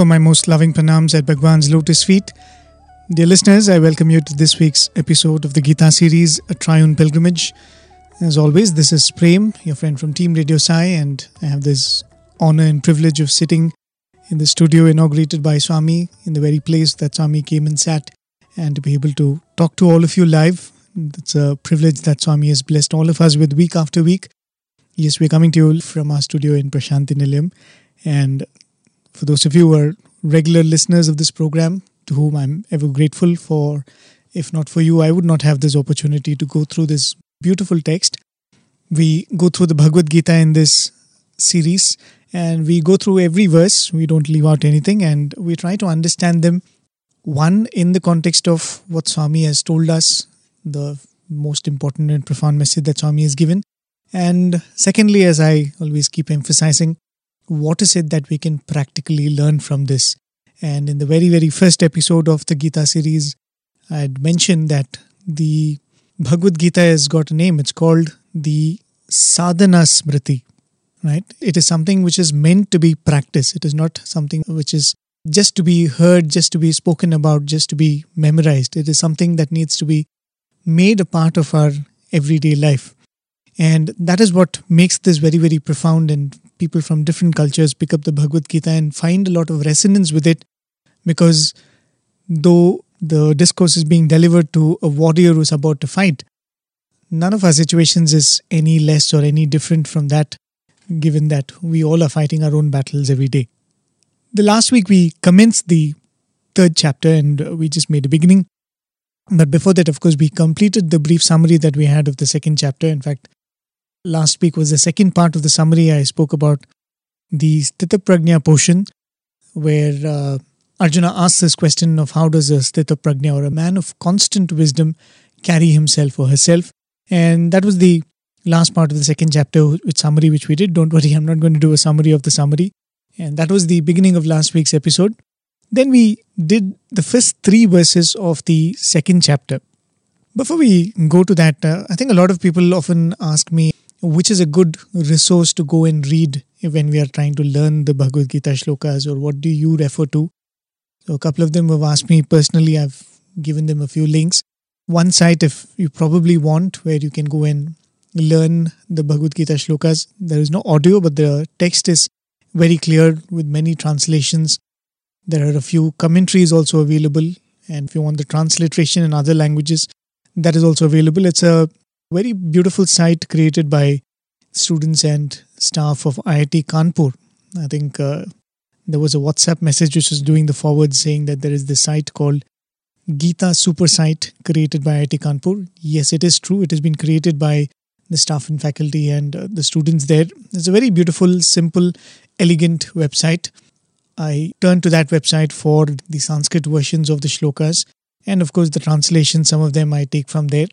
offer my most loving pranams at Bhagwan's lotus feet. Dear listeners, I welcome you to this week's episode of the Gita series, A Triune Pilgrimage. As always, this is Prem, your friend from Team Radio Sai, and I have this honor and privilege of sitting in the studio inaugurated by Swami in the very place that Swami came and sat, and to be able to talk to all of you live. It's a privilege that Swami has blessed all of us with week after week. Yes, we're coming to you from our studio in Prashanti Nilayam, and for those of you who are regular listeners of this program, to whom I'm ever grateful for, if not for you, I would not have this opportunity to go through this beautiful text. We go through the Bhagavad Gita in this series and we go through every verse. We don't leave out anything and we try to understand them. One, in the context of what Swami has told us, the most important and profound message that Swami has given. And secondly, as I always keep emphasizing, what is it that we can practically learn from this? And in the very, very first episode of the Gita series, I had mentioned that the Bhagavad Gita has got a name. It's called the Sadhana Smriti, right? It is something which is meant to be practiced. It is not something which is just to be heard, just to be spoken about, just to be memorized. It is something that needs to be made a part of our everyday life. And that is what makes this very, very profound. And people from different cultures pick up the Bhagavad Gita and find a lot of resonance with it because though the discourse is being delivered to a warrior who's about to fight, none of our situations is any less or any different from that, given that we all are fighting our own battles every day. The last week we commenced the third chapter and we just made a beginning. But before that, of course, we completed the brief summary that we had of the second chapter. In fact, last week was the second part of the summary. I spoke about the Sthita Prajna portion, where uh, Arjuna asks this question of how does a Sthita Prajna or a man of constant wisdom carry himself or herself. And that was the last part of the second chapter with summary which we did. Don't worry, I'm not going to do a summary of the summary. And that was the beginning of last week's episode. Then we did the first three verses of the second chapter. Before we go to that, uh, I think a lot of people often ask me which is a good resource to go and read when we are trying to learn the Bhagavad Gita shlokas or what do you refer to? So a couple of them have asked me personally, I've given them a few links. One site, if you probably want, where you can go and learn the Bhagavad Gita shlokas. There is no audio, but the text is very clear with many translations. There are a few commentaries also available, and if you want the transliteration in other languages, that is also available. It's a very beautiful site created by students and staff of IIT Kanpur. I think uh, there was a WhatsApp message which was doing the forward saying that there is this site called Gita Super Site created by IIT Kanpur. Yes, it is true. It has been created by the staff and faculty and uh, the students there. It's a very beautiful, simple, elegant website. I turned to that website for the Sanskrit versions of the shlokas and of course the translation some of them I take from there.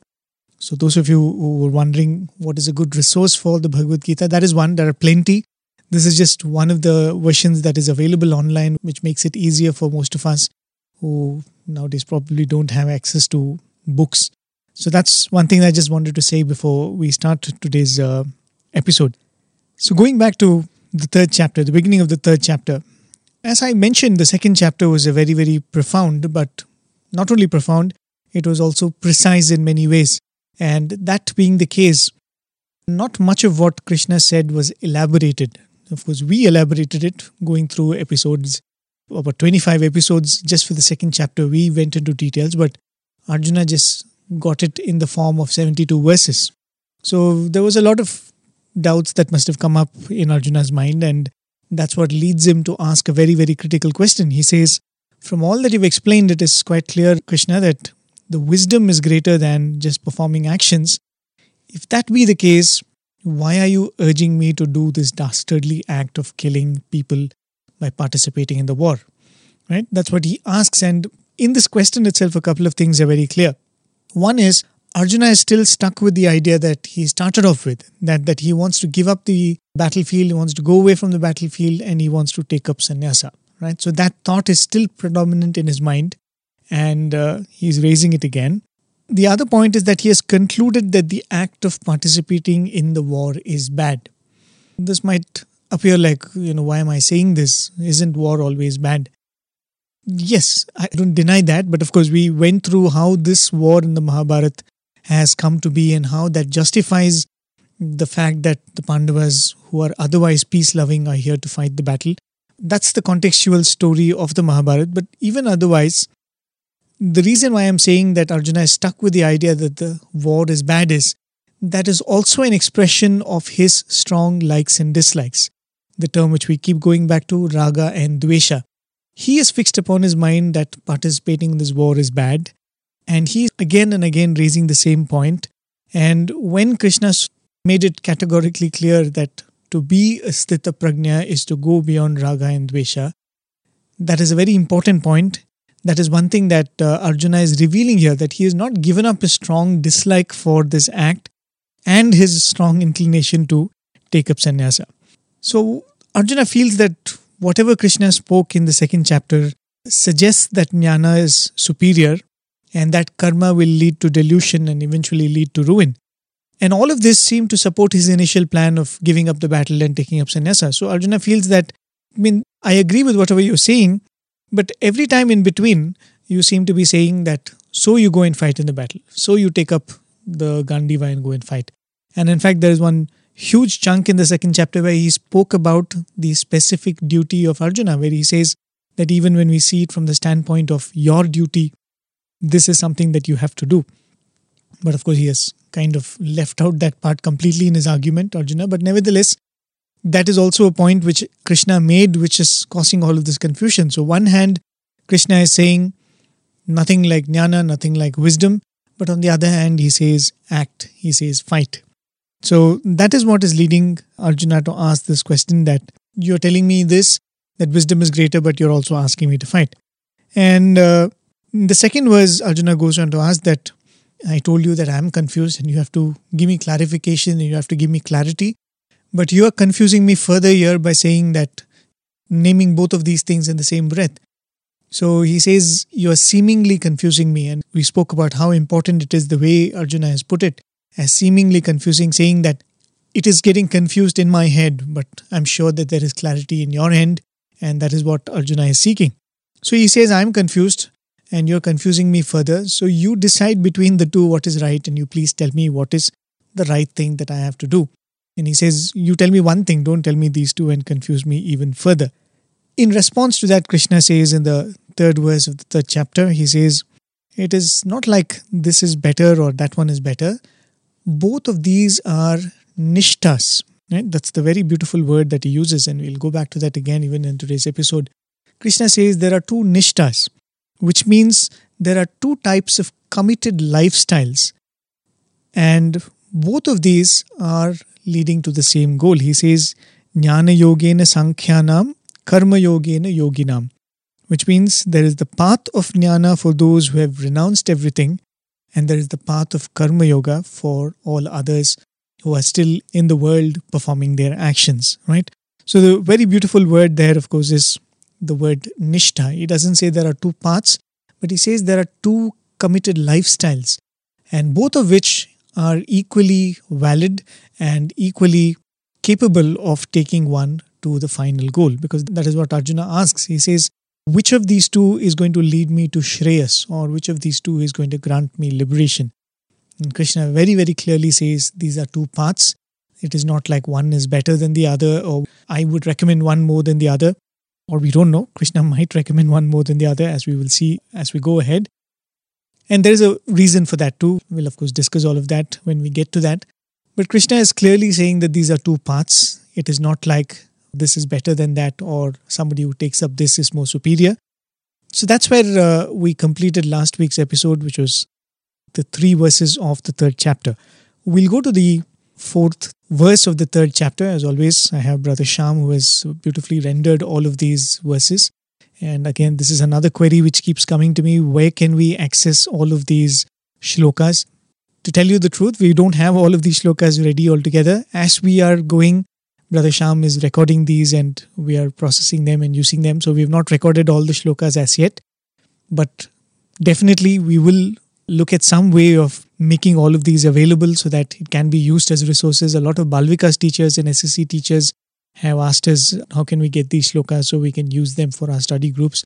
So, those of you who were wondering what is a good resource for the Bhagavad Gita, that is one. There are plenty. This is just one of the versions that is available online, which makes it easier for most of us who nowadays probably don't have access to books. So, that's one thing I just wanted to say before we start today's uh, episode. So, going back to the third chapter, the beginning of the third chapter, as I mentioned, the second chapter was a very, very profound, but not only profound, it was also precise in many ways. And that being the case, not much of what Krishna said was elaborated. Of course, we elaborated it going through episodes, about 25 episodes just for the second chapter. We went into details, but Arjuna just got it in the form of 72 verses. So there was a lot of doubts that must have come up in Arjuna's mind, and that's what leads him to ask a very, very critical question. He says, From all that you've explained, it is quite clear, Krishna, that the wisdom is greater than just performing actions. If that be the case, why are you urging me to do this dastardly act of killing people by participating in the war? Right? That's what he asks. And in this question itself, a couple of things are very clear. One is Arjuna is still stuck with the idea that he started off with that, that he wants to give up the battlefield, he wants to go away from the battlefield, and he wants to take up sannyasa. Right? So that thought is still predominant in his mind and uh, he's raising it again. The other point is that he has concluded that the act of participating in the war is bad. This might appear like, you know, why am I saying this? Isn't war always bad? Yes, I don't deny that, but of course, we went through how this war in the Mahabharata has come to be and how that justifies the fact that the Pandavas, who are otherwise peace loving, are here to fight the battle. That's the contextual story of the Mahabharata, but even otherwise, the reason why I'm saying that Arjuna is stuck with the idea that the war is bad is that is also an expression of his strong likes and dislikes. The term which we keep going back to, raga and dvesha. He is fixed upon his mind that participating in this war is bad, and he again and again raising the same point. And when Krishna made it categorically clear that to be a sthita prajna is to go beyond raga and dvesha, that is a very important point. That is one thing that uh, Arjuna is revealing here that he has not given up his strong dislike for this act and his strong inclination to take up sannyasa. So Arjuna feels that whatever Krishna spoke in the second chapter suggests that jnana is superior and that karma will lead to delusion and eventually lead to ruin. And all of this seemed to support his initial plan of giving up the battle and taking up sannyasa. So Arjuna feels that, I mean, I agree with whatever you're saying, but every time in between, you seem to be saying that, so you go and fight in the battle, so you take up the Gandiva and go and fight. And in fact, there is one huge chunk in the second chapter where he spoke about the specific duty of Arjuna, where he says that even when we see it from the standpoint of your duty, this is something that you have to do. But of course, he has kind of left out that part completely in his argument, Arjuna. But nevertheless, that is also a point which Krishna made, which is causing all of this confusion. So, one hand, Krishna is saying nothing like jnana, nothing like wisdom. But on the other hand, he says act, he says fight. So that is what is leading Arjuna to ask this question that you're telling me this, that wisdom is greater, but you're also asking me to fight. And uh, the second verse, Arjuna goes on to ask that I told you that I'm confused and you have to give me clarification and you have to give me clarity. But you are confusing me further here by saying that naming both of these things in the same breath. So he says, You are seemingly confusing me. And we spoke about how important it is the way Arjuna has put it as seemingly confusing, saying that it is getting confused in my head, but I'm sure that there is clarity in your end, and that is what Arjuna is seeking. So he says, I'm confused and you're confusing me further. So you decide between the two what is right, and you please tell me what is the right thing that I have to do. And he says, You tell me one thing, don't tell me these two and confuse me even further. In response to that, Krishna says in the third verse of the third chapter, he says, It is not like this is better or that one is better both of these are nishtas. Right? That's the very beautiful word that he uses, and we'll go back to that again even in today's episode. Krishna says there are two nishtas, which means there are two types of committed lifestyles, and both of these are leading to the same goal. He says, Jnana Yogena Sankhyanam, Karma Yogena Yoginam, which means there is the path of jnana for those who have renounced everything, and there is the path of karma yoga for all others who are still in the world performing their actions right so the very beautiful word there of course is the word nishtha he doesn't say there are two paths but he says there are two committed lifestyles and both of which are equally valid and equally capable of taking one to the final goal because that is what arjuna asks he says which of these two is going to lead me to Shreyas or which of these two is going to grant me liberation. And Krishna very, very clearly says these are two paths. It is not like one is better than the other, or I would recommend one more than the other, or we don't know. Krishna might recommend one more than the other, as we will see as we go ahead. And there is a reason for that too. We'll, of course, discuss all of that when we get to that. But Krishna is clearly saying that these are two paths. It is not like this is better than that or somebody who takes up this is more superior. So that's where uh, we completed last week's episode, which was the three verses of the third chapter. We'll go to the fourth verse of the third chapter. As always, I have Brother Sham who has beautifully rendered all of these verses. And again, this is another query which keeps coming to me. Where can we access all of these shlokas? To tell you the truth, we don't have all of these shlokas ready altogether. As we are going Brother Sham is recording these and we are processing them and using them. So we've not recorded all the shlokas as yet. But definitely we will look at some way of making all of these available so that it can be used as resources. A lot of Balvikas teachers and SSC teachers have asked us how can we get these shlokas so we can use them for our study groups.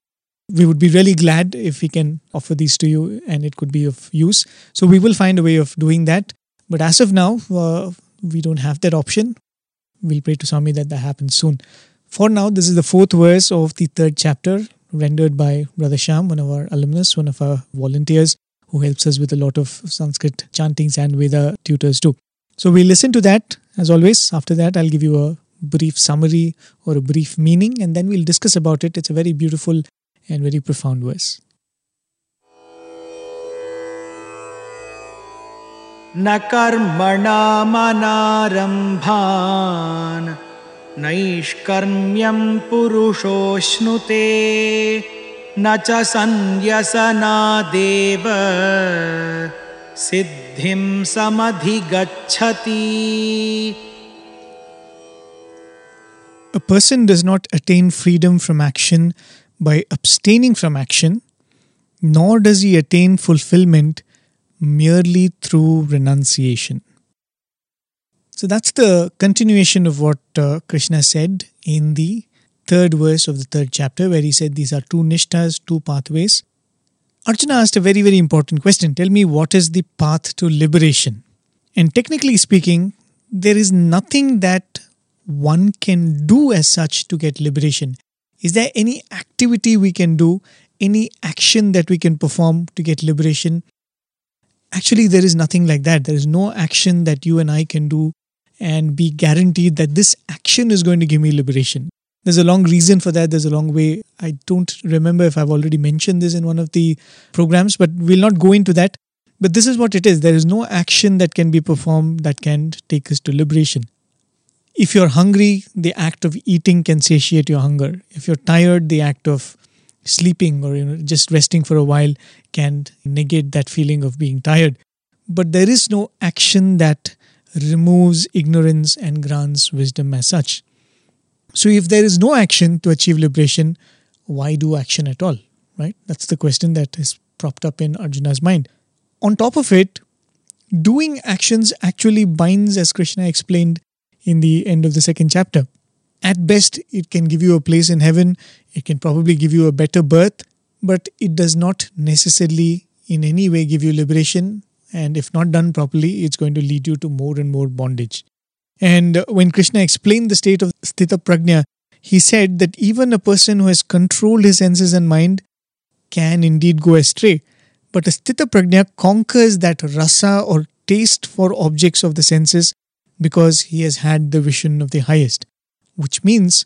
We would be really glad if we can offer these to you and it could be of use. So we will find a way of doing that. But as of now, uh, we don't have that option. We'll pray to Swami that that happens soon. For now, this is the fourth verse of the third chapter, rendered by Brother Sham, one of our alumnus, one of our volunteers who helps us with a lot of Sanskrit chantings and Veda tutors too. So we listen to that as always. After that, I'll give you a brief summary or a brief meaning and then we'll discuss about it. It's a very beautiful and very profound verse. न कर्मणामनारम्भान् नैष्कर्म्यं पुरुषोऽश्नुते न च सन्न्यसनादेव सिद्धिं समधिगच्छति a person does not attain freedom from action by abstaining from action, nor does he attain fulfillment merely through renunciation. So that's the continuation of what uh, Krishna said in the third verse of the third chapter, where he said these are two nishtas, two pathways. Arjuna asked a very, very important question Tell me, what is the path to liberation? And technically speaking, there is nothing that one can do as such to get liberation. Is there any activity we can do, any action that we can perform to get liberation? Actually, there is nothing like that. There is no action that you and I can do and be guaranteed that this action is going to give me liberation. There's a long reason for that. There's a long way. I don't remember if I've already mentioned this in one of the programs, but we'll not go into that. But this is what it is. There is no action that can be performed that can take us to liberation. If you're hungry, the act of eating can satiate your hunger. If you're tired, the act of sleeping or you know just resting for a while can negate that feeling of being tired. But there is no action that removes ignorance and grants wisdom as such. So if there is no action to achieve liberation, why do action at all? Right? That's the question that is propped up in Arjuna's mind. On top of it, doing actions actually binds, as Krishna explained in the end of the second chapter. At best, it can give you a place in heaven, it can probably give you a better birth, but it does not necessarily in any way give you liberation. And if not done properly, it's going to lead you to more and more bondage. And when Krishna explained the state of Sthita Prajna, he said that even a person who has controlled his senses and mind can indeed go astray. But a Sthita Prajna conquers that rasa or taste for objects of the senses because he has had the vision of the highest, which means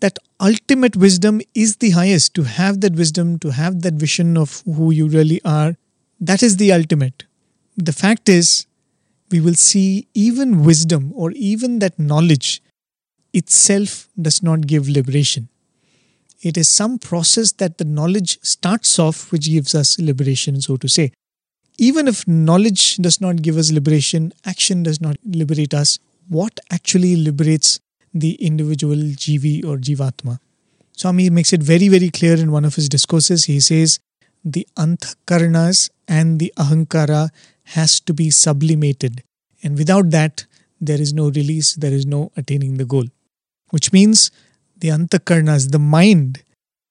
that ultimate wisdom is the highest. To have that wisdom, to have that vision of who you really are, that is the ultimate. The fact is, we will see even wisdom or even that knowledge itself does not give liberation. It is some process that the knowledge starts off which gives us liberation, so to say even if knowledge does not give us liberation, action does not liberate us, what actually liberates the individual Jivi or Jivatma? Swami makes it very, very clear in one of his discourses. He says, the anthakarnas and the ahankara has to be sublimated. And without that, there is no release, there is no attaining the goal. Which means the anthakarnas, the mind,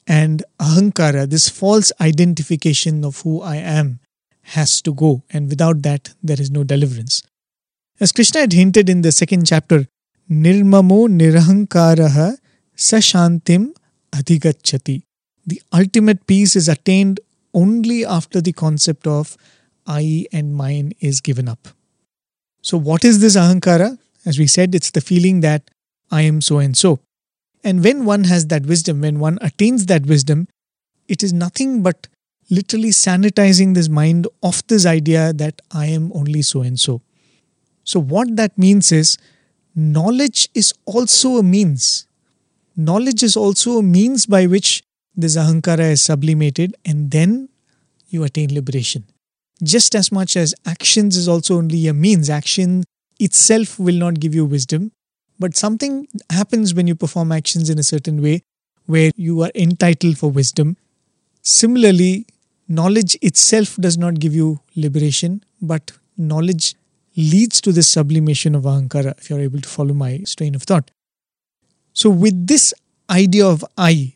and ahankara, this false identification of who I am, has to go, and without that, there is no deliverance. As Krishna had hinted in the second chapter, Nirmamo Nirahankaraha Sashantim Adhigachati. The ultimate peace is attained only after the concept of I and mine is given up. So, what is this ahankara? As we said, it's the feeling that I am so and so. And when one has that wisdom, when one attains that wisdom, it is nothing but literally sanitizing this mind of this idea that I am only so and so. So, what that means is knowledge is also a means. Knowledge is also a means by which this ahankara is sublimated and then you attain liberation. Just as much as actions is also only a means, action itself will not give you wisdom, but something happens when you perform actions in a certain way where you are entitled for wisdom. Similarly, knowledge itself does not give you liberation, but knowledge leads to this sublimation of ahankara, if you're able to follow my strain of thought. So, with this idea of I,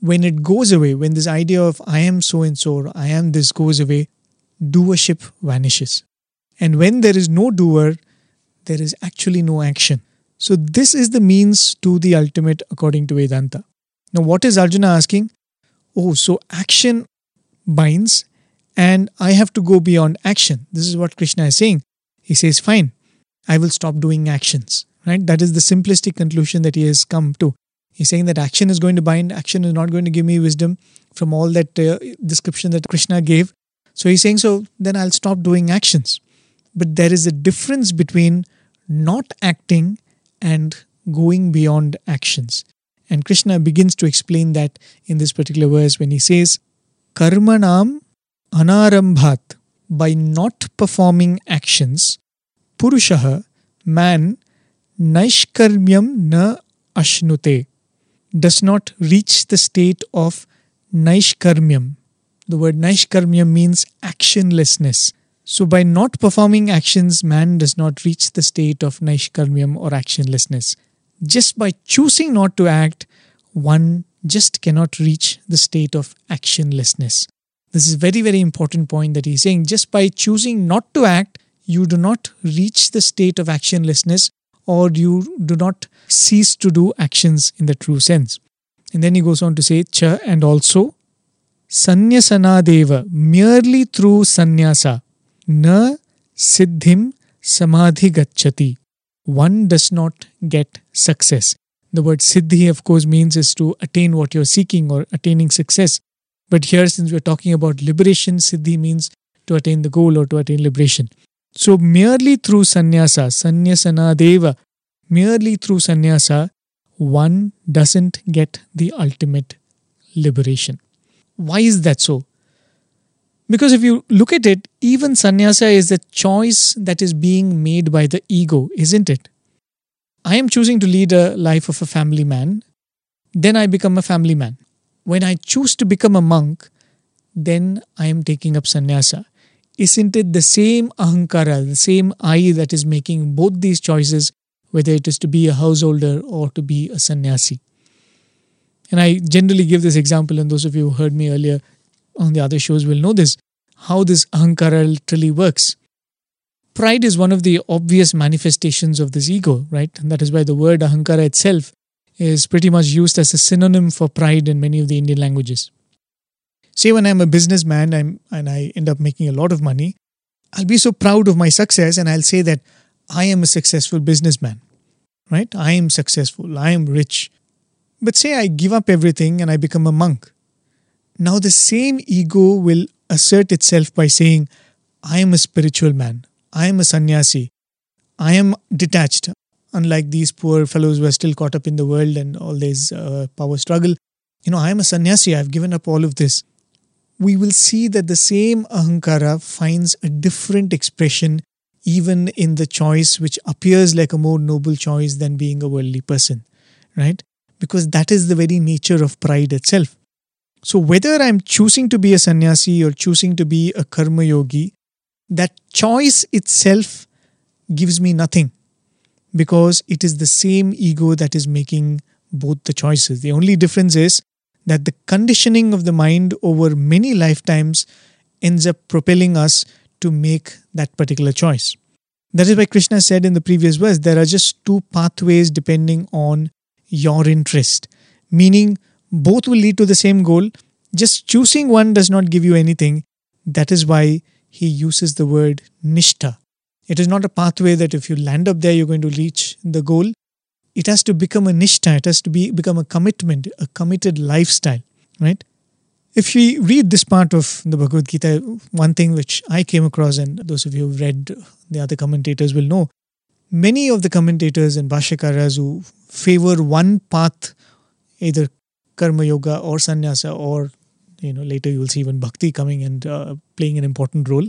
when it goes away, when this idea of I am so and so, or I am this goes away, doership vanishes. And when there is no doer, there is actually no action. So, this is the means to the ultimate according to Vedanta. Now, what is Arjuna asking? Oh, so action binds, and I have to go beyond action. This is what Krishna is saying. He says, Fine, I will stop doing actions. Right? That is the simplistic conclusion that he has come to. He's saying that action is going to bind, action is not going to give me wisdom from all that uh, description that Krishna gave. So he's saying, So then I'll stop doing actions. But there is a difference between not acting and going beyond actions. And Krishna begins to explain that in this particular verse when he says, Karmanam anarambhat, by not performing actions, Purushaha, man, Naishkarmyam na ashnute, does not reach the state of Naishkarmyam. The word Naishkarmyam means actionlessness. So, by not performing actions, man does not reach the state of Naishkarmyam or actionlessness. Just by choosing not to act, one just cannot reach the state of actionlessness. This is a very, very important point that he's saying. Just by choosing not to act, you do not reach the state of actionlessness or you do not cease to do actions in the true sense. And then he goes on to say, Cha and also Sanyasanadeva, merely through sannyasa, na siddhim samadhi gachati. One does not get success. The word siddhi, of course, means is to attain what you're seeking or attaining success. But here, since we're talking about liberation, siddhi means to attain the goal or to attain liberation. So, merely through sannyasa, sannyasana deva, merely through sannyasa, one doesn't get the ultimate liberation. Why is that so? Because if you look at it, even sannyasa is a choice that is being made by the ego, isn't it? I am choosing to lead a life of a family man, then I become a family man. When I choose to become a monk, then I am taking up sannyasa isn't it the same ahankara, the same I that is making both these choices, whether it is to be a householder or to be a sannyasi? And I generally give this example, and those of you who heard me earlier on the other shows will know this how this ahankara literally works. Pride is one of the obvious manifestations of this ego, right? And that is why the word ahankara itself is pretty much used as a synonym for pride in many of the Indian languages say when I'm a businessman I'm, and I end up making a lot of money, I'll be so proud of my success and I'll say that I am a successful businessman, right? I am successful, I am rich. But say I give up everything and I become a monk. Now the same ego will assert itself by saying, I am a spiritual man, I am a sannyasi, I am detached. Unlike these poor fellows who are still caught up in the world and all this uh, power struggle, you know, I am a sannyasi, I've given up all of this we will see that the same ahankara finds a different expression even in the choice which appears like a more noble choice than being a worldly person, right? Because that is the very nature of pride itself. So, whether I'm choosing to be a sannyasi or choosing to be a karma yogi, that choice itself gives me nothing because it is the same ego that is making both the choices. The only difference is that the conditioning of the mind over many lifetimes ends up propelling us to make that particular choice. That is why Krishna said in the previous verse there are just two pathways depending on your interest, meaning both will lead to the same goal. Just choosing one does not give you anything. That is why he uses the word nishtha. It is not a pathway that if you land up there, you're going to reach the goal it has to become a nishtha, it has to be become a commitment, a committed lifestyle, right? If we read this part of the Bhagavad Gita, one thing which I came across, and those of you who've read the other commentators will know, many of the commentators and Bhashyakaras who favor one path, either karma yoga or sannyasa, or you know later you will see even bhakti coming and uh, playing an important role.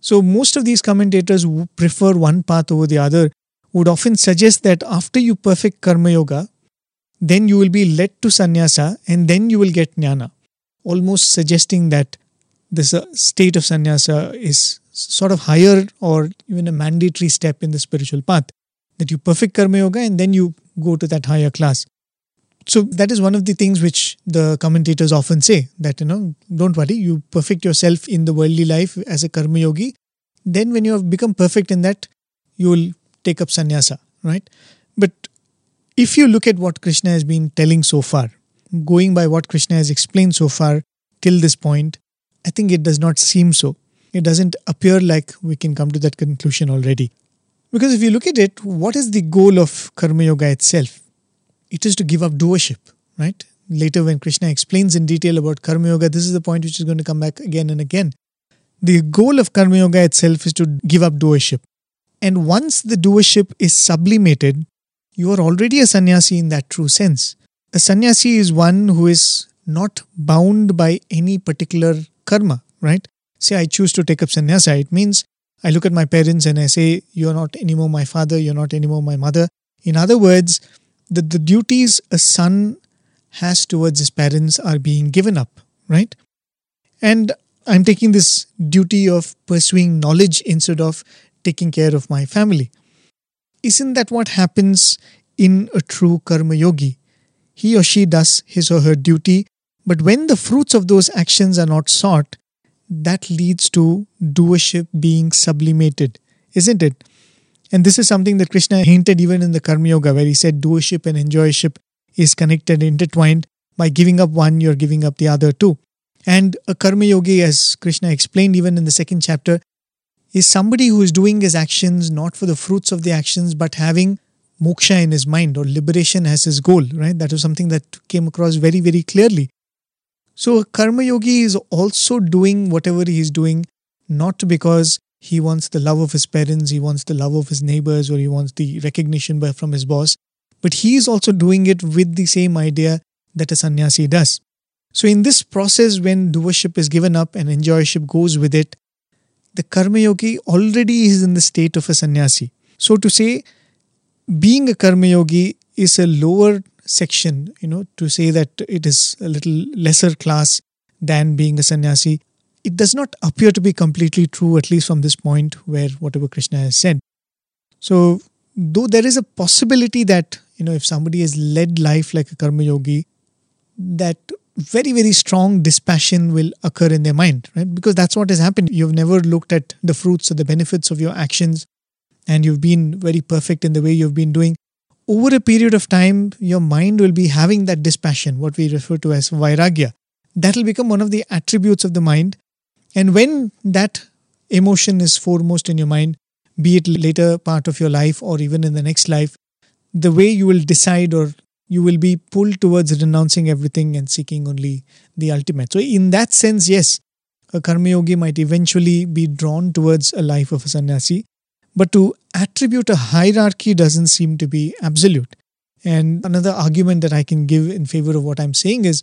So most of these commentators who prefer one path over the other would often suggest that after you perfect karma yoga, then you will be led to sannyasa and then you will get jnana, almost suggesting that this state of sannyasa is sort of higher or even a mandatory step in the spiritual path. that you perfect Karma Yoga and then you go to that higher class. So that is one of the things which the commentators often say that, you know, don't worry, you perfect yourself in the worldly life as a Karma Yogi. Then when you have become perfect in that, you will take up sannyasa, right? But if you look at what Krishna has been telling so far, going by what Krishna has explained so far till this point, I think it does not seem so. It doesn't appear like we can come to that conclusion already. Because if you look at it, what is the goal of Karma Yoga itself? It is to give up doership, right? Later, when Krishna explains in detail about Karma Yoga, this is the point which is going to come back again and again. The goal of Karma Yoga itself is to give up doership. And once the doership is sublimated, you are already a sannyasi in that true sense. A sannyasi is one who is not bound by any particular karma, right? Say, I choose to take up sannyasa, it means I look at my parents and I say, You're not anymore my father, you're not anymore my mother. In other words, the, the duties a son has towards his parents are being given up, right? And I'm taking this duty of pursuing knowledge instead of taking care of my family. Isn't that what happens in a true karma yogi? He or she does his or her duty, but when the fruits of those actions are not sought, that leads to doership being sublimated, isn't it? And this is something that Krishna hinted even in the Karma Yoga, where he said doership and enjoyship is connected, intertwined. By giving up one, you're giving up the other too. And a Karma Yogi, as Krishna explained even in the second chapter, is somebody who is doing his actions not for the fruits of the actions, but having moksha in his mind or liberation as his goal, right? That was something that came across very, very clearly. So a karma yogi is also doing whatever he is doing, not because he wants the love of his parents, he wants the love of his neighbors, or he wants the recognition by, from his boss, but he is also doing it with the same idea that a sannyasi does. So in this process, when doership is given up and enjoyship goes with it, the karma yogi already is in the state of a sannyasi. So to say, being a karma yogi is a lower section, you know, to say that it is a little lesser class than being a sannyasi, it does not appear to be completely true, at least from this point where whatever Krishna has said. So, though there is a possibility that, you know, if somebody has led life like a karma yogi, that very, very strong dispassion will occur in their mind, right? Because that's what has happened. You've never looked at the fruits or the benefits of your actions, and you've been very perfect in the way you've been doing over a period of time, your mind will be having that dispassion, what we refer to as vairagya. That will become one of the attributes of the mind. And when that emotion is foremost in your mind, be it later part of your life or even in the next life, the way you will decide or you will be pulled towards renouncing everything and seeking only the ultimate. So, in that sense, yes, a karma yogi might eventually be drawn towards a life of a sannyasi. But to attribute a hierarchy doesn't seem to be absolute. And another argument that I can give in favor of what I'm saying is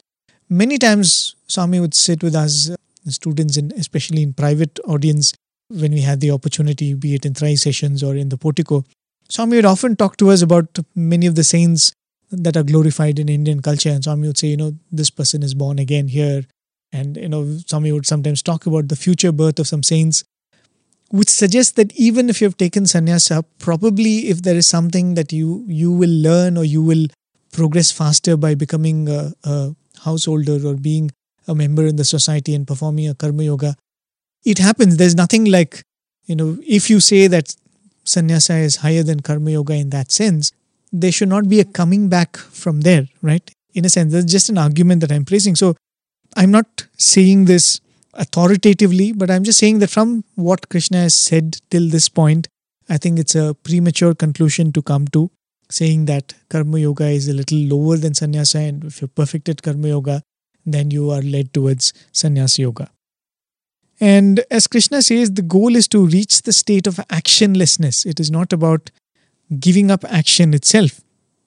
many times Swami would sit with us, students, and especially in private audience, when we had the opportunity, be it in Trayee sessions or in the portico. Swami would often talk to us about many of the saints that are glorified in Indian culture. And Swami would say, you know, this person is born again here. And, you know, Swami would sometimes talk about the future birth of some saints which suggests that even if you've taken sannyasa, probably if there is something that you you will learn or you will progress faster by becoming a, a householder or being a member in the society and performing a karma yoga, it happens. There's nothing like, you know, if you say that sannyasa is higher than karma yoga in that sense, there should not be a coming back from there, right? In a sense, that's just an argument that I'm praising. So I'm not saying this authoritatively, but I'm just saying that from what Krishna has said till this point, I think it's a premature conclusion to come to, saying that Karma Yoga is a little lower than Sannyasa, and if you're perfect at Karma Yoga, then you are led towards sannyas Yoga. And as Krishna says, the goal is to reach the state of actionlessness. It is not about giving up action itself,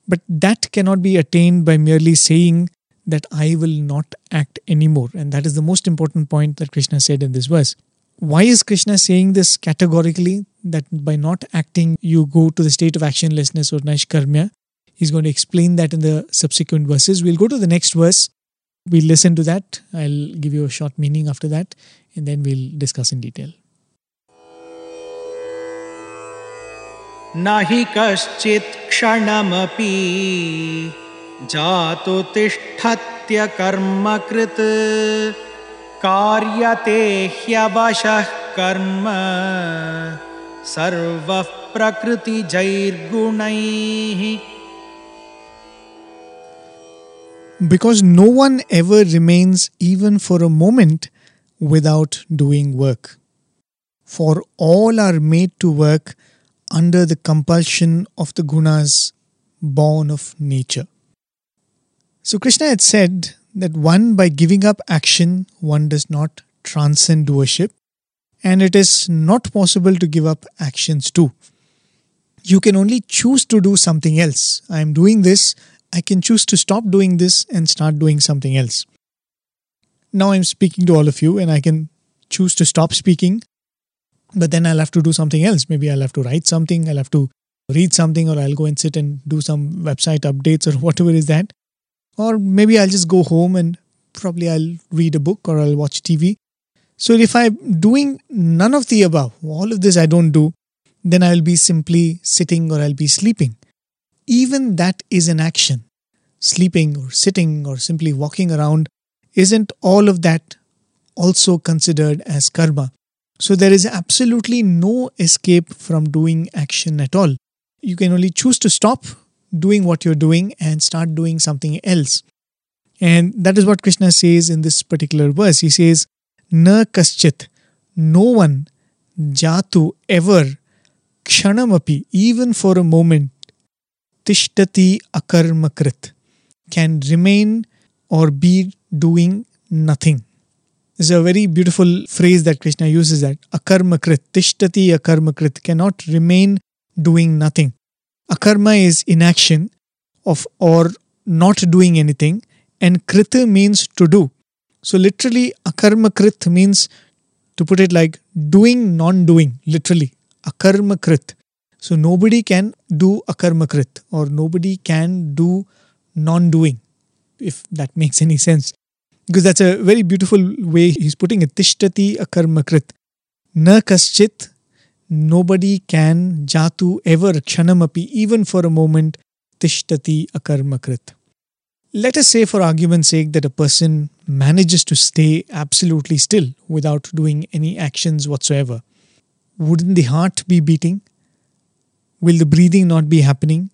but that cannot be attained by merely saying that I will not act anymore. And that is the most important point that Krishna said in this verse. Why is Krishna saying this categorically? That by not acting, you go to the state of actionlessness or naishkarmya. He's going to explain that in the subsequent verses. We'll go to the next verse. We'll listen to that. I'll give you a short meaning after that, and then we'll discuss in detail. न हि कश्चित् क्षणमपि जातु तिष्ठत्यकर्मकृत् कार्यते ह्यवशः कर्म सर्वः प्रकृतिजैर्गुणैः Because no one ever remains even for a moment without doing work. For all are made to work under the compulsion of the gunas born of nature. So, Krishna had said that one, by giving up action, one does not transcend doership, and it is not possible to give up actions too. You can only choose to do something else. I am doing this, I can choose to stop doing this and start doing something else. Now I'm speaking to all of you, and I can choose to stop speaking, but then I'll have to do something else. Maybe I'll have to write something, I'll have to read something, or I'll go and sit and do some website updates or whatever is that. Or maybe I'll just go home and probably I'll read a book or I'll watch TV. So if I'm doing none of the above, all of this I don't do, then I'll be simply sitting or I'll be sleeping. Even that is an action. Sleeping or sitting or simply walking around, isn't all of that also considered as karma? So there is absolutely no escape from doing action at all. You can only choose to stop doing what you're doing and start doing something else. And that is what Krishna says in this particular verse. He says, Na kaschit, no one, jatu, ever, kshanamapi, even for a moment, tishtati akarmakrit, can remain or be doing nothing. This is a very beautiful phrase that Krishna uses that akarmakrit, tishtati akarmakrit, cannot remain doing nothing. Akarma is inaction of or not doing anything, and krita means to do. So literally, akarma krit means to put it like doing, non-doing. Literally, akarma krit. So nobody can do akarma krit or nobody can do non-doing, if that makes any sense. Because that's a very beautiful way he's putting it. Tishtati akarmakrit. Na kaschit nobody can jatu ever kshanamapi, even for a moment, tishtati akarmakrit. Let us say, for argument's sake, that a person manages to stay absolutely still without doing any actions whatsoever. Wouldn't the heart be beating? Will the breathing not be happening?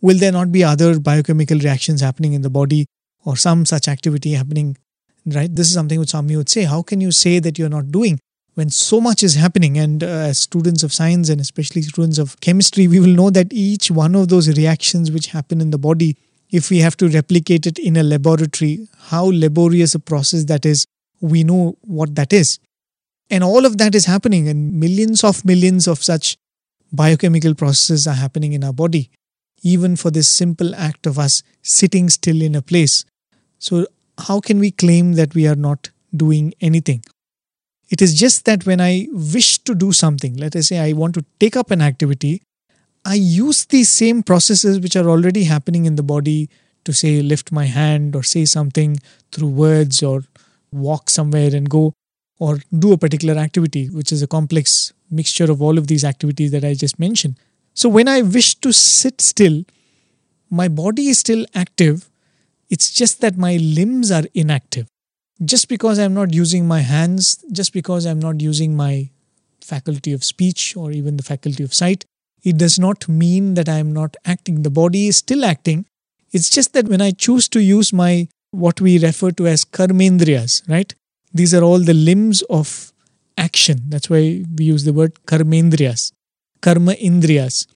Will there not be other biochemical reactions happening in the body or some such activity happening? Right? This is something which Swami would say. How can you say that you're not doing when so much is happening and uh, as students of science and especially students of chemistry we will know that each one of those reactions which happen in the body if we have to replicate it in a laboratory how laborious a process that is we know what that is and all of that is happening and millions of millions of such biochemical processes are happening in our body even for this simple act of us sitting still in a place so how can we claim that we are not doing anything it is just that when I wish to do something, let us say I want to take up an activity, I use these same processes which are already happening in the body to say, lift my hand or say something through words or walk somewhere and go or do a particular activity, which is a complex mixture of all of these activities that I just mentioned. So when I wish to sit still, my body is still active. It's just that my limbs are inactive just because I'm not using my hands, just because I'm not using my faculty of speech or even the faculty of sight, it does not mean that I'm not acting. The body is still acting. It's just that when I choose to use my what we refer to as karmendriyas, right? These are all the limbs of action. That's why we use the word karmendriyas, karma indriyas.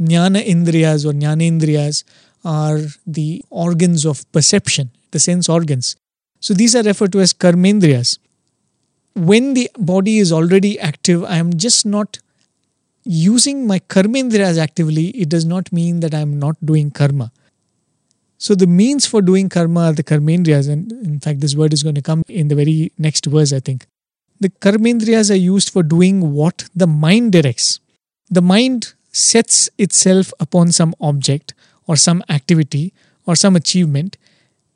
Jnana indriyas or jnanendriyas are the organs of perception, the sense organs. So these are referred to as karmendriyas. When the body is already active, I am just not using my karmendriyas actively. It does not mean that I am not doing karma. So the means for doing karma are the karmendriyas, and in fact, this word is going to come in the very next verse, I think. The karmendriyas are used for doing what the mind directs. The mind sets itself upon some object or some activity or some achievement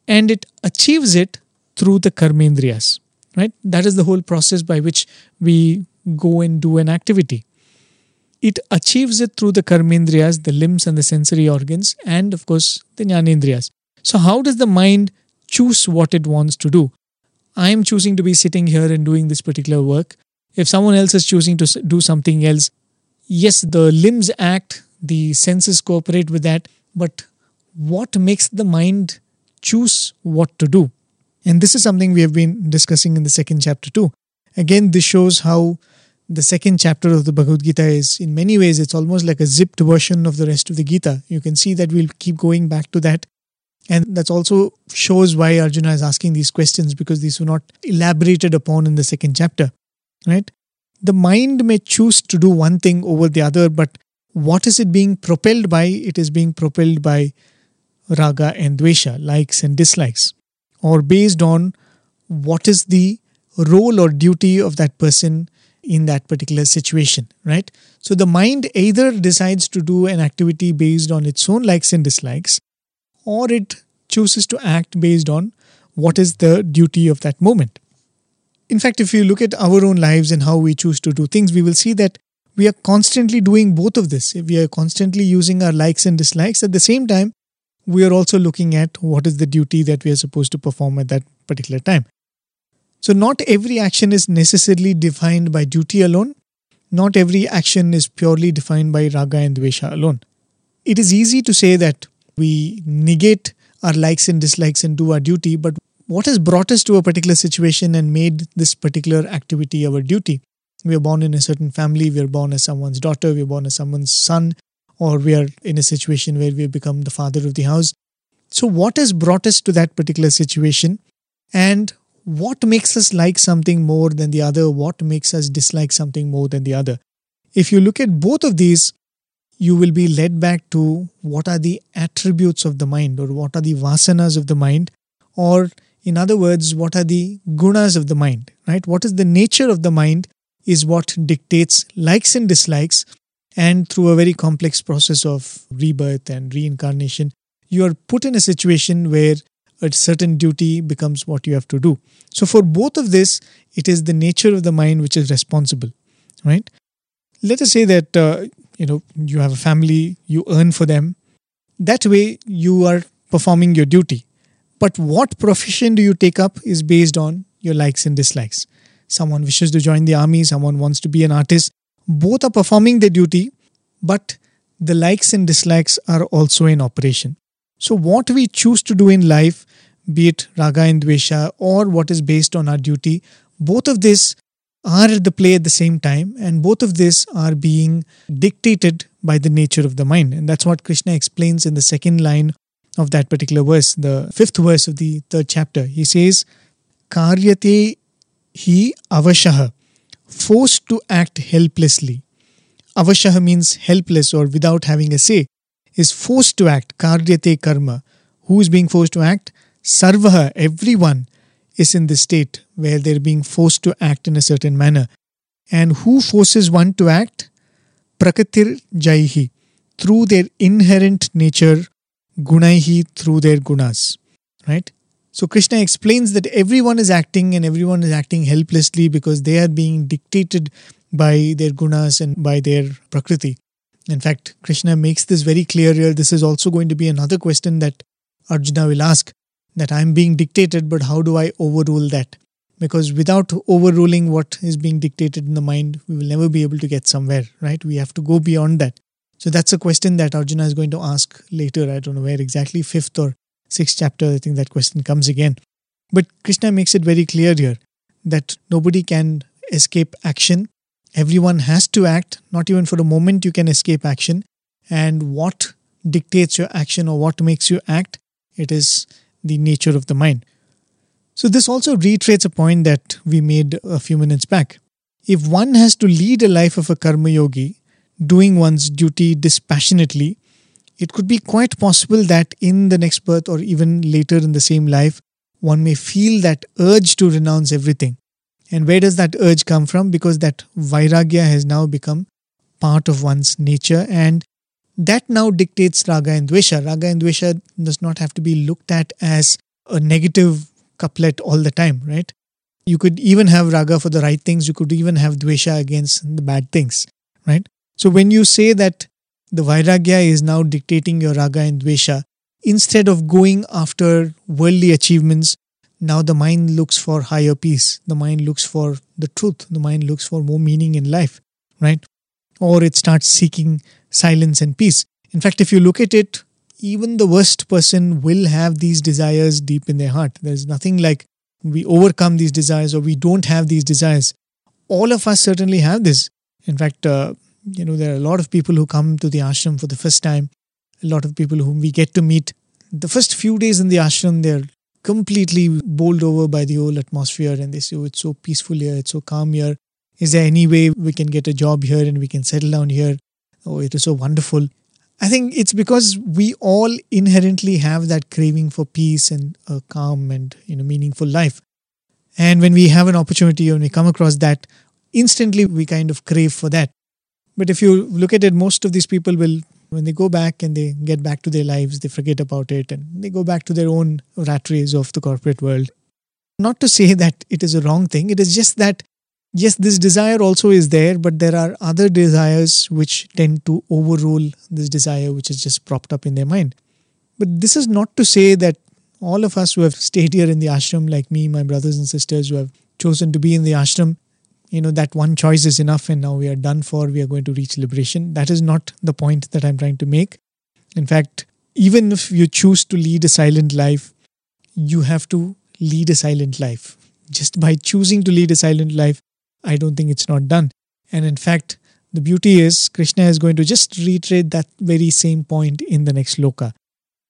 and it achieves it through the karmendriyas. Right? That is the whole process by which we go and do an activity. it achieves it through the karmendriyas, the limbs and the sensory organs, and of course the jnanendriyas. So, how does the mind choose what it wants to do? I am choosing to be sitting here and doing this particular work. If someone else is choosing to do something else, yes, the limbs act, the senses cooperate with that, but what makes the mind choose what to do? And this is something we have been discussing in the second chapter too. Again, this shows how the second chapter of the Bhagavad Gita is, in many ways, it's almost like a zipped version of the rest of the Gita. You can see that we'll keep going back to that. And that also shows why Arjuna is asking these questions because these were not elaborated upon in the second chapter, right? The mind may choose to do one thing over the other, but what is it being propelled by? It is being propelled by raga and dvesha, likes and dislikes, or based on what is the role or duty of that person in that particular situation, right? So the mind either decides to do an activity based on its own likes and dislikes, or it chooses to act based on what is the duty of that moment. In fact, if you look at our own lives and how we choose to do things, we will see that we are constantly doing both of this. We are constantly using our likes and dislikes. At the same time, we are also looking at what is the duty that we are supposed to perform at that particular time. So, not every action is necessarily defined by duty alone. Not every action is purely defined by raga and dvesha alone. It is easy to say that we negate our likes and dislikes and do our duty, but what has brought us to a particular situation and made this particular activity our duty? We are born in a certain family, we are born as someone's daughter, we are born as someone's son, or we are in a situation where we have become the father of the house. So, what has brought us to that particular situation? And what makes us like something more than the other, what makes us dislike something more than the other. If you look at both of these, you will be led back to what are the attributes of the mind or what are the vasanas of the mind, or in other words, what are the gunas of the mind, right? What is the nature of the mind is what dictates likes and dislikes, and through a very complex process of rebirth and reincarnation, you are put in a situation where a certain duty becomes what you have to do. So, for both of this, it is the nature of the mind which is responsible, right? Let us say that uh, you know you have a family, you earn for them. That way, you are performing your duty. But what profession do you take up is based on your likes and dislikes. Someone wishes to join the army, someone wants to be an artist. Both are performing their duty, but the likes and dislikes are also in operation. So, what we choose to do in life, be it raga and dvesha or what is based on our duty, both of this are at the play at the same time, and both of this are being dictated by the nature of the mind. And that's what Krishna explains in the second line of that particular verse, the fifth verse of the third chapter. He says, Karyate hi avashaha, forced to act helplessly. Avashaha means helpless or without having a say is forced to act, karyate karma. Who is being forced to act? Sarvaha, everyone is in this state where they're being forced to act in a certain manner. And who forces one to act? Prakatir Jaihi, through their inherent nature, Gunaihi, through their gunas. Right? So Krishna explains that everyone is acting and everyone is acting helplessly because they are being dictated by their gunas and by their prakriti. In fact, Krishna makes this very clear here. This is also going to be another question that Arjuna will ask that I'm being dictated, but how do I overrule that? Because without overruling what is being dictated in the mind, we will never be able to get somewhere, right? We have to go beyond that. So that's a question that Arjuna is going to ask later. I don't know where exactly, fifth or sixth chapter, I think that question comes again. But Krishna makes it very clear here that nobody can escape action Everyone has to act, not even for a moment you can escape action. And what dictates your action or what makes you act? It is the nature of the mind. So, this also reiterates a point that we made a few minutes back. If one has to lead a life of a karma yogi, doing one's duty dispassionately, it could be quite possible that in the next birth or even later in the same life, one may feel that urge to renounce everything. And where does that urge come from? Because that vairagya has now become part of one's nature and that now dictates raga and dvesha. Raga and dvesha does not have to be looked at as a negative couplet all the time, right? You could even have raga for the right things, you could even have dvesha against the bad things, right? So when you say that the Vairagya is now dictating your Raga and Dvesha, instead of going after worldly achievements, now the mind looks for higher peace. The mind looks for the truth. The mind looks for more meaning in life, right? Or it starts seeking silence and peace. In fact, if you look at it, even the worst person will have these desires deep in their heart. There's nothing like we overcome these desires or we don't have these desires. All of us certainly have this. In fact, uh, you know, there are a lot of people who come to the ashram for the first time, a lot of people whom we get to meet. The first few days in the ashram, they're completely bowled over by the whole atmosphere and they say, oh, it's so peaceful here, it's so calm here. Is there any way we can get a job here and we can settle down here? Oh, it is so wonderful. I think it's because we all inherently have that craving for peace and a calm and you know meaningful life. And when we have an opportunity and we come across that, instantly we kind of crave for that. But if you look at it, most of these people will when they go back and they get back to their lives, they forget about it and they go back to their own rat race of the corporate world. Not to say that it is a wrong thing, it is just that, yes, this desire also is there, but there are other desires which tend to overrule this desire which is just propped up in their mind. But this is not to say that all of us who have stayed here in the ashram, like me, my brothers and sisters who have chosen to be in the ashram, you know that one choice is enough and now we are done for we are going to reach liberation. That is not the point that i'm trying to make. In fact even if you choose to lead a silent life you have to lead a silent life. Just by choosing to lead a silent life i don't think it's not done. And in fact the beauty is krishna is going to just reiterate that very same point in the next shloka.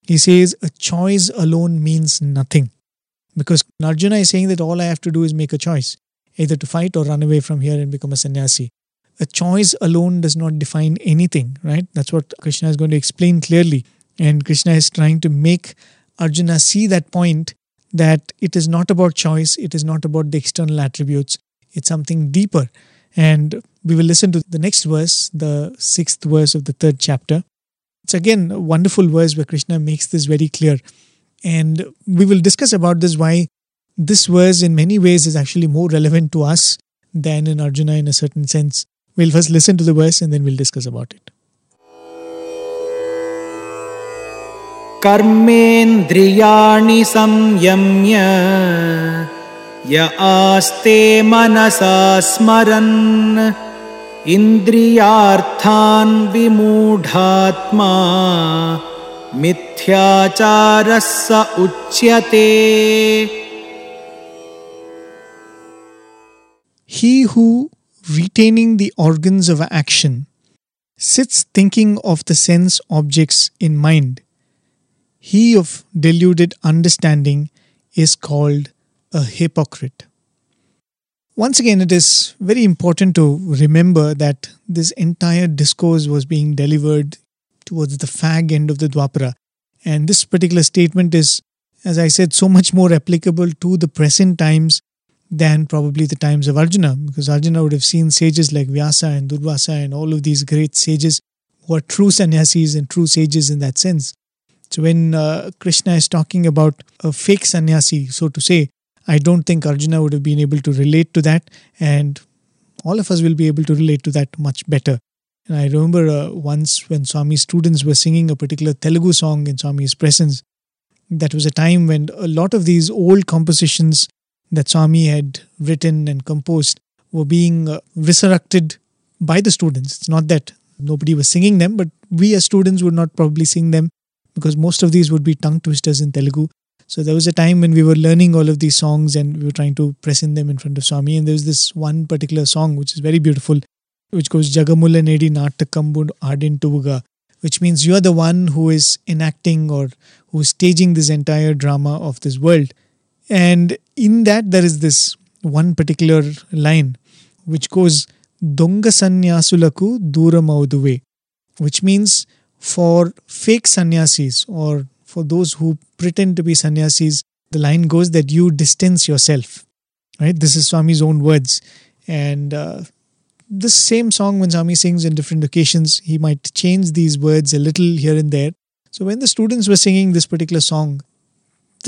He says a choice alone means nothing. Because arjuna is saying that all i have to do is make a choice either to fight or run away from here and become a sannyasi. A choice alone does not define anything, right? That's what Krishna is going to explain clearly. And Krishna is trying to make Arjuna see that point that it is not about choice, it is not about the external attributes, it's something deeper. And we will listen to the next verse, the sixth verse of the third chapter. It's again a wonderful verse where Krishna makes this very clear. And we will discuss about this why this verse in many ways is actually more relevant to us than in Arjuna in a certain sense. We'll first listen to the verse and then we'll discuss about it. कर्मेन्द्रियाणि संयम्य य आस्ते मनसा स्मरन् इन्द्रियार्थान् विमूढात्मा मिथ्याचारः स उच्यते He who, retaining the organs of action, sits thinking of the sense objects in mind, he of deluded understanding is called a hypocrite. Once again, it is very important to remember that this entire discourse was being delivered towards the fag end of the Dwapara. And this particular statement is, as I said, so much more applicable to the present times than probably the times of Arjuna, because Arjuna would have seen sages like Vyasa and Durvasa and all of these great sages who are true sannyasis and true sages in that sense. So when uh, Krishna is talking about a fake sannyasi, so to say, I don't think Arjuna would have been able to relate to that, and all of us will be able to relate to that much better. And I remember uh, once when Swami's students were singing a particular Telugu song in Swami's presence, that was a time when a lot of these old compositions that Swami had written and composed were being uh, resurrected by the students. It's not that nobody was singing them, but we as students would not probably sing them because most of these would be tongue twisters in Telugu. So there was a time when we were learning all of these songs and we were trying to present them in front of Swami. And there was this one particular song which is very beautiful, which goes Jagamulla Nedi Natakambud Adintuvuga, which means you are the one who is enacting or who is staging this entire drama of this world. And in that, there is this one particular line which goes Donga Sanyasulaku Duramauduve, which means for fake sannyasis or for those who pretend to be sannyasis, the line goes that you distance yourself. Right? This is Swami's own words. And uh, this same song, when Swami sings in different occasions, he might change these words a little here and there. So when the students were singing this particular song,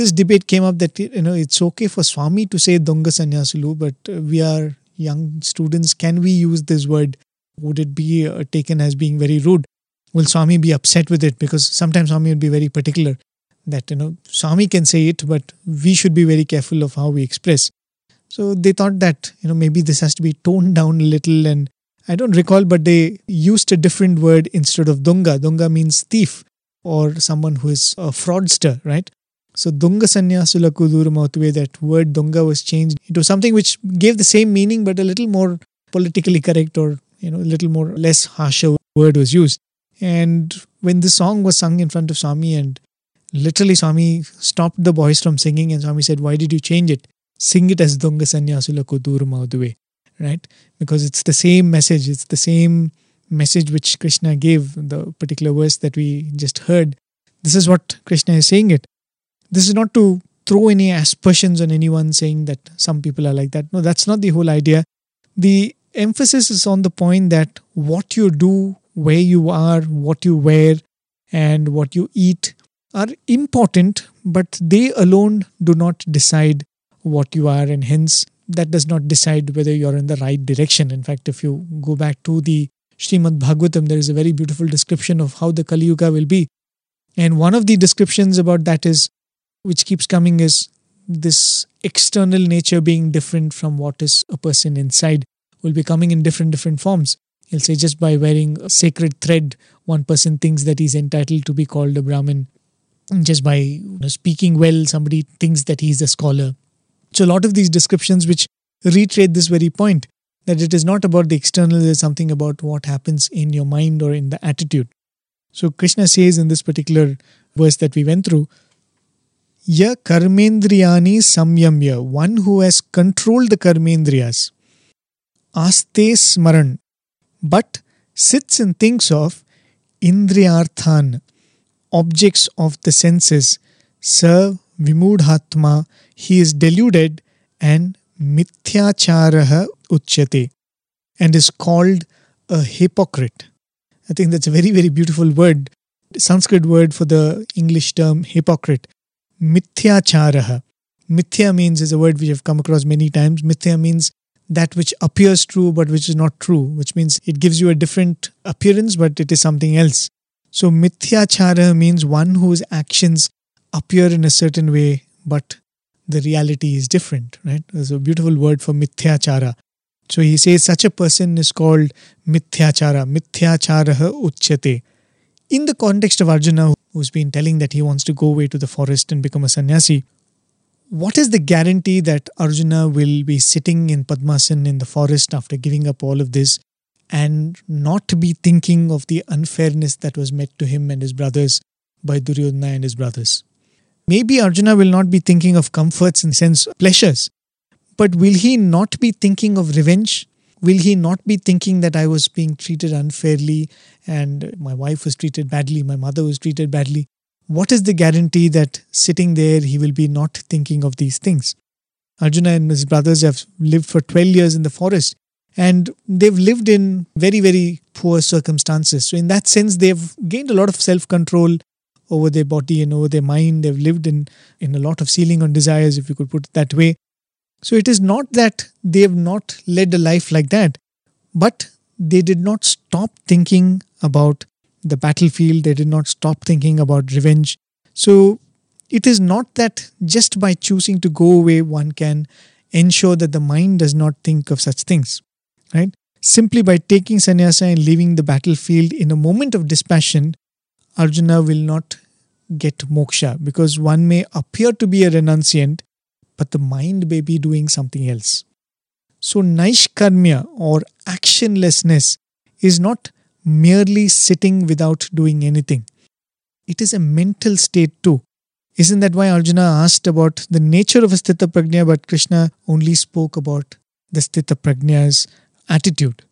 this debate came up that you know it's okay for Swami to say Donga Sanyasulu, but we are young students. Can we use this word would it be uh, taken as being very rude? Will Swami be upset with it? Because sometimes Swami would be very particular that, you know, Swami can say it, but we should be very careful of how we express. So they thought that, you know, maybe this has to be toned down a little. And I don't recall, but they used a different word instead of dunga. Dunga means thief or someone who is a fraudster, right? So Dunga Sanyasula Kudur that word Dunga was changed into something which gave the same meaning but a little more politically correct or you know a little more less harsher word was used. And when the song was sung in front of Swami and literally Swami stopped the boys from singing and Swami said, Why did you change it? Sing it as Dunga Sanyasula Kudur Right? Because it's the same message, it's the same message which Krishna gave, the particular verse that we just heard. This is what Krishna is saying it. This is not to throw any aspersions on anyone saying that some people are like that. No, that's not the whole idea. The emphasis is on the point that what you do, where you are, what you wear, and what you eat are important, but they alone do not decide what you are, and hence that does not decide whether you're in the right direction. In fact, if you go back to the Srimad Bhagavatam, there is a very beautiful description of how the Kali Yuga will be. And one of the descriptions about that is, which keeps coming, is this external nature being different from what is a person inside will be coming in different different forms. He'll say just by wearing a sacred thread, one person thinks that he's entitled to be called a Brahmin. Just by you know, speaking well, somebody thinks that he's a scholar. So a lot of these descriptions which reiterate this very point that it is not about the external, there's something about what happens in your mind or in the attitude. So Krishna says in this particular verse that we went through, Ya karmendriyani samyamya, one who has controlled the karmendriyas, aste smaran, but sits and thinks of indriyarthan, objects of the senses, sa vimudhatma, he is deluded and mithyacharaha uchyate and is called a hypocrite. I think that's a very, very beautiful word, Sanskrit word for the English term hypocrite. Mithyacharaha. Mithya means is a word we have come across many times. Mithya means that which appears true but which is not true, which means it gives you a different appearance but it is something else. So mithyachara means one whose actions appear in a certain way but the reality is different, right? There's a beautiful word for mithyachara. So he says such a person is called mithyachara, mithyacharaha uchyate. In the context of Arjuna, who's been telling that he wants to go away to the forest and become a sannyasi, what is the guarantee that Arjuna will be sitting in Padmasan in the forest after giving up all of this and not be thinking of the unfairness that was met to him and his brothers by Duryodhana and his brothers? Maybe Arjuna will not be thinking of comforts and sense pleasures, but will he not be thinking of revenge? Will he not be thinking that I was being treated unfairly and my wife was treated badly, my mother was treated badly? What is the guarantee that sitting there he will be not thinking of these things? Arjuna and his brothers have lived for 12 years in the forest and they've lived in very, very poor circumstances. So, in that sense, they've gained a lot of self control over their body and over their mind. They've lived in, in a lot of ceiling on desires, if you could put it that way. So it is not that they have not led a life like that, but they did not stop thinking about the battlefield, they did not stop thinking about revenge. So it is not that just by choosing to go away, one can ensure that the mind does not think of such things, right? Simply by taking sannyasa and leaving the battlefield in a moment of dispassion, Arjuna will not get moksha because one may appear to be a renunciant, but the mind may be doing something else. So, naishkarmya or actionlessness is not merely sitting without doing anything, it is a mental state too. Isn't that why Arjuna asked about the nature of a sthita prajna, but Krishna only spoke about the sthita prajna's attitude?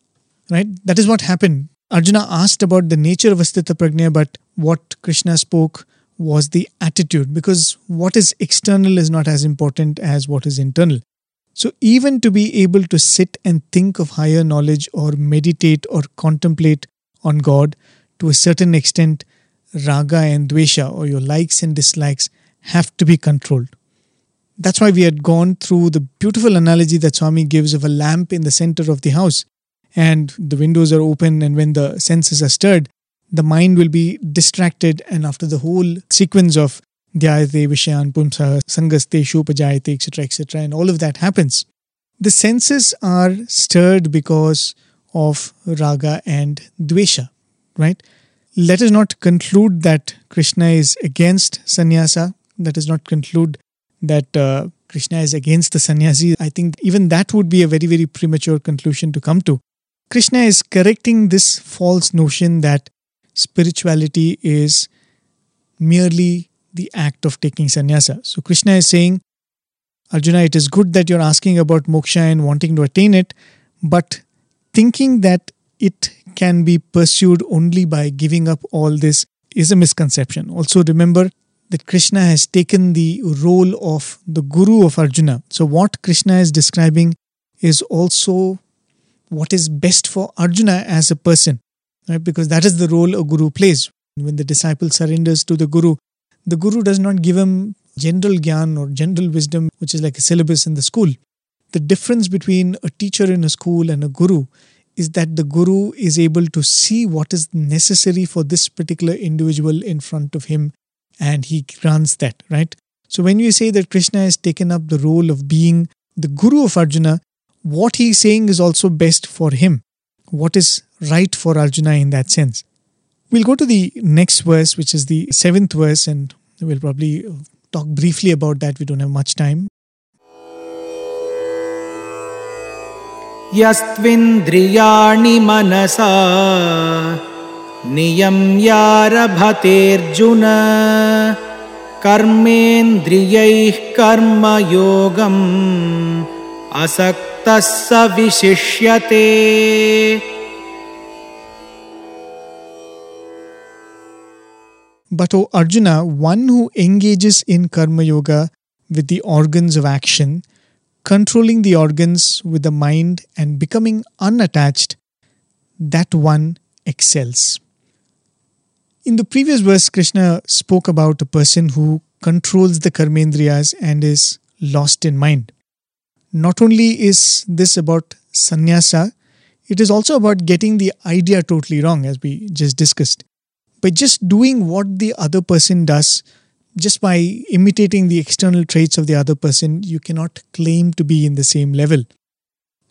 Right? That is what happened. Arjuna asked about the nature of a sthita prajna, but what Krishna spoke was the attitude because what is external is not as important as what is internal. So, even to be able to sit and think of higher knowledge or meditate or contemplate on God to a certain extent, raga and dvesha or your likes and dislikes have to be controlled. That's why we had gone through the beautiful analogy that Swami gives of a lamp in the center of the house. and the windows are open and when the senses are stirred, the mind will be distracted and after the whole sequence of dhyayate vishayan pumsa sangaste shupajayate etc etc and all of that happens the senses are stirred because of raga and dvesha right? Let us not conclude that krishna is against sannyasa. Let us not conclude that uh, krishna is against the sannyasi. I think even that would be a very very premature conclusion to come to. Krishna is correcting this false notion that spirituality is merely the act of taking sannyasa. So Krishna is saying, Arjuna, it is good that you're asking about moksha and wanting to attain it, but thinking that it can be pursued only by giving up all this is a misconception. Also, remember that Krishna has taken the role of the guru of Arjuna. So, what Krishna is describing is also what is best for Arjuna as a person right? Because that is the role a guru plays. When the disciple surrenders to the guru, the guru does not give him general gyan or general wisdom, which is like a syllabus in the school. The difference between a teacher in a school and a guru is that the guru is able to see what is necessary for this particular individual in front of him and he grants that, right? So when you say that Krishna has taken up the role of being the guru of Arjuna, what he is saying is also best for him. What is right for Arjuna in that sense. We'll go to the next verse, which is the seventh verse, and we'll probably talk briefly about that. We don't have much time. यस्त्विन्द्रियाणि मनसा। नियम्यारभतेऽर्जुन। कर्मेन्द्रियैः कर्मयोगम् असक्तः स विशिष्यते But, O Arjuna, one who engages in Karma Yoga with the organs of action, controlling the organs with the mind and becoming unattached, that one excels. In the previous verse, Krishna spoke about a person who controls the karmendriyas and is lost in mind. Not only is this about sannyasa, it is also about getting the idea totally wrong, as we just discussed by just doing what the other person does, just by imitating the external traits of the other person, you cannot claim to be in the same level.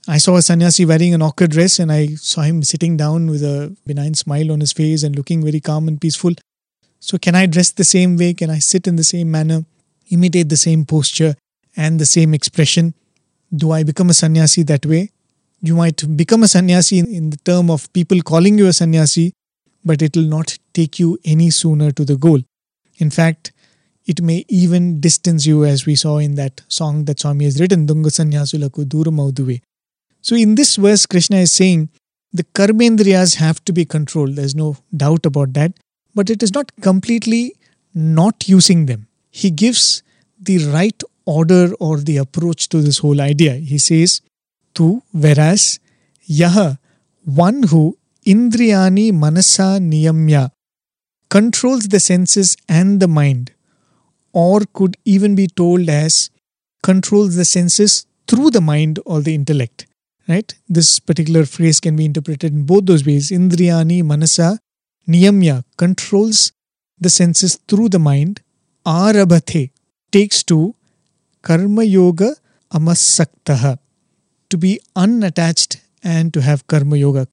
I saw a sannyasi wearing an awkward dress and I saw him sitting down with a benign smile on his face and looking very calm and peaceful. So, can I dress the same way? Can I sit in the same manner, imitate the same posture and the same expression? Do I become a sannyasi that way? You might become a sannyasi in the term of people calling you a sannyasi, but it will not take you any sooner to the goal. In fact, it may even distance you, as we saw in that song that Swami has written, Dunga Sanyasulaku Duramauduve. So, in this verse, Krishna is saying the karmendriyas have to be controlled. There's no doubt about that. But it is not completely not using them. He gives the right order or the approach to this whole idea. He says, Tu, whereas, Yaha, one who Indriyani Manasa Niyamya controls the senses and the mind, or could even be told as controls the senses through the mind or the intellect. Right? This particular phrase can be interpreted in both those ways. Indriyani Manasa Niyamya controls the senses through the mind. Arabhathe takes to Karma Yoga Amasaktaha to be unattached and to have Karma Yoga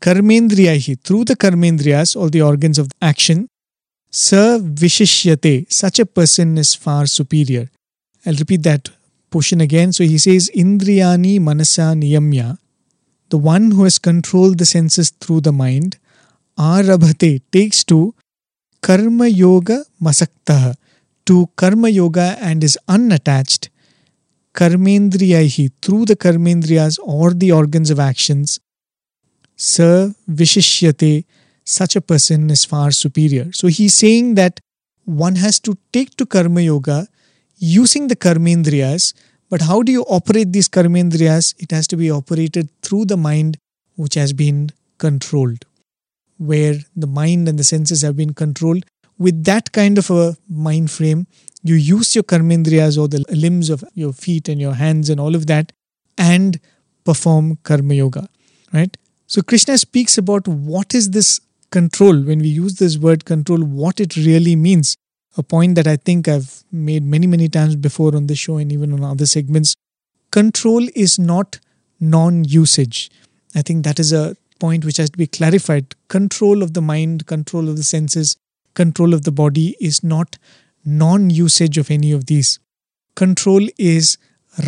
karmendriyahi, through the karmendriyas or the organs of action, sa vishishyate, such a person is far superior. I'll repeat that portion again. So he says, Indriyani manasa niyamya, the one who has controlled the senses through the mind, arabhate, takes to karma yoga masaktaha, to karma yoga and is unattached, karmendriyahi, through the karmendriyas or the organs of actions, Sa Vishishyate, such a person is far superior. So he's saying that one has to take to Karma Yoga using the Karmendriyas, but how do you operate these Karmendriyas? It has to be operated through the mind which has been controlled, where the mind and the senses have been controlled. With that kind of a mind frame, you use your Karmendriyas or the limbs of your feet and your hands and all of that and perform Karma Yoga. right? So Krishna speaks about what is this control. When we use this word control, what it really means. A point that I think I've made many, many times before on this show and even on other segments. Control is not non usage. I think that is a point which has to be clarified. Control of the mind, control of the senses, control of the body is not non usage of any of these. Control is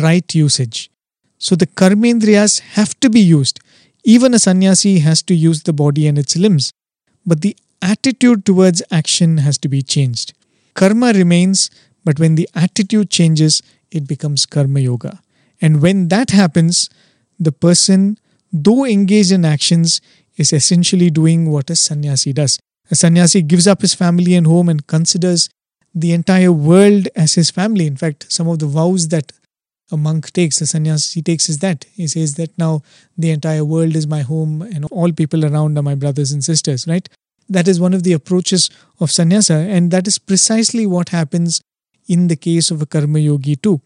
right usage. So the karmendriyas have to be used. Even a sannyasi has to use the body and its limbs. But the attitude towards action has to be changed. Karma remains, but when the attitude changes, it becomes karma yoga. And when that happens, the person, though engaged in actions, is essentially doing what a sannyasi does. A sannyasi gives up his family and home and considers the entire world as his family. In fact, some of the vows that a monk takes, a sannyasi takes, is that he says that now the entire world is my home and all people around are my brothers and sisters, right? That is one of the approaches of sannyasa, and that is precisely what happens in the case of a karma yogi too.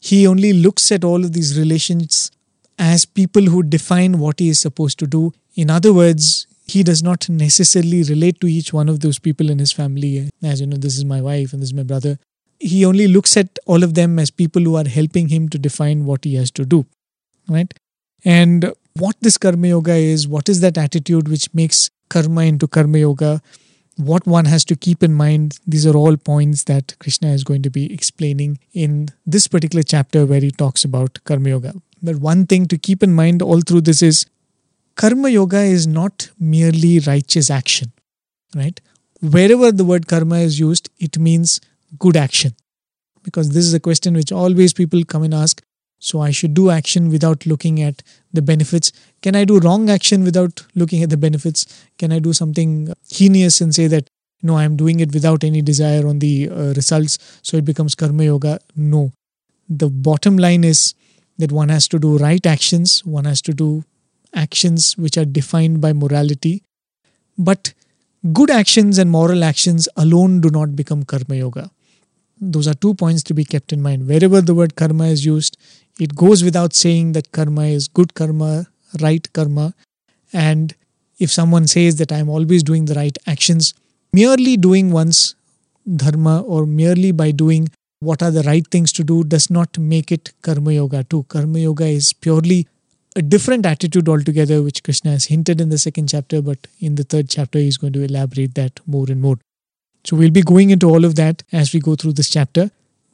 He only looks at all of these relations as people who define what he is supposed to do. In other words, he does not necessarily relate to each one of those people in his family as you know this is my wife and this is my brother he only looks at all of them as people who are helping him to define what he has to do right and what this karma yoga is what is that attitude which makes karma into karma yoga what one has to keep in mind these are all points that krishna is going to be explaining in this particular chapter where he talks about karma yoga but one thing to keep in mind all through this is karma yoga is not merely righteous action, right? Wherever the word karma is used, it means good action. Because this is a question which always people come and ask. So I should do action without looking at the benefits. Can I do wrong action without looking at the benefits? Can I do something heinous and say that, no, I'm doing it without any desire on the uh, results, so it becomes karma yoga? No. The bottom line is that one has to do right actions, one has to do actions which are defined by morality. But good actions and moral actions alone do not become karma yoga. Those are two points to be kept in mind. Wherever the word karma is used, it goes without saying that karma is good karma, right karma. And if someone says that I'm always doing the right actions, merely doing one's dharma or merely by doing what are the right things to do does not make it karma yoga too. Karma yoga is purely a different attitude altogether, which Krishna has hinted in the second chapter, but in the third chapter, he's going to elaborate that more and more. So we'll be going into all of that as we go through this chapter.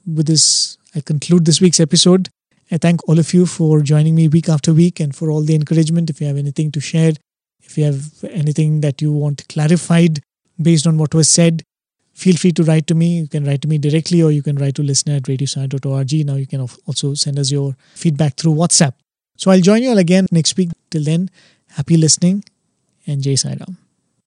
With this, I conclude this week's episode. I thank all of you for joining me week after week and for all the encouragement. If you have anything to share, if you have anything that you want clarified based on what was said, feel free to write to me. You can write to me directly or you can write to listener at radiosai.org. Now you can also send us your feedback through WhatsApp. So I'll join you all again next week. Till then, happy listening and Jay Sai Ram.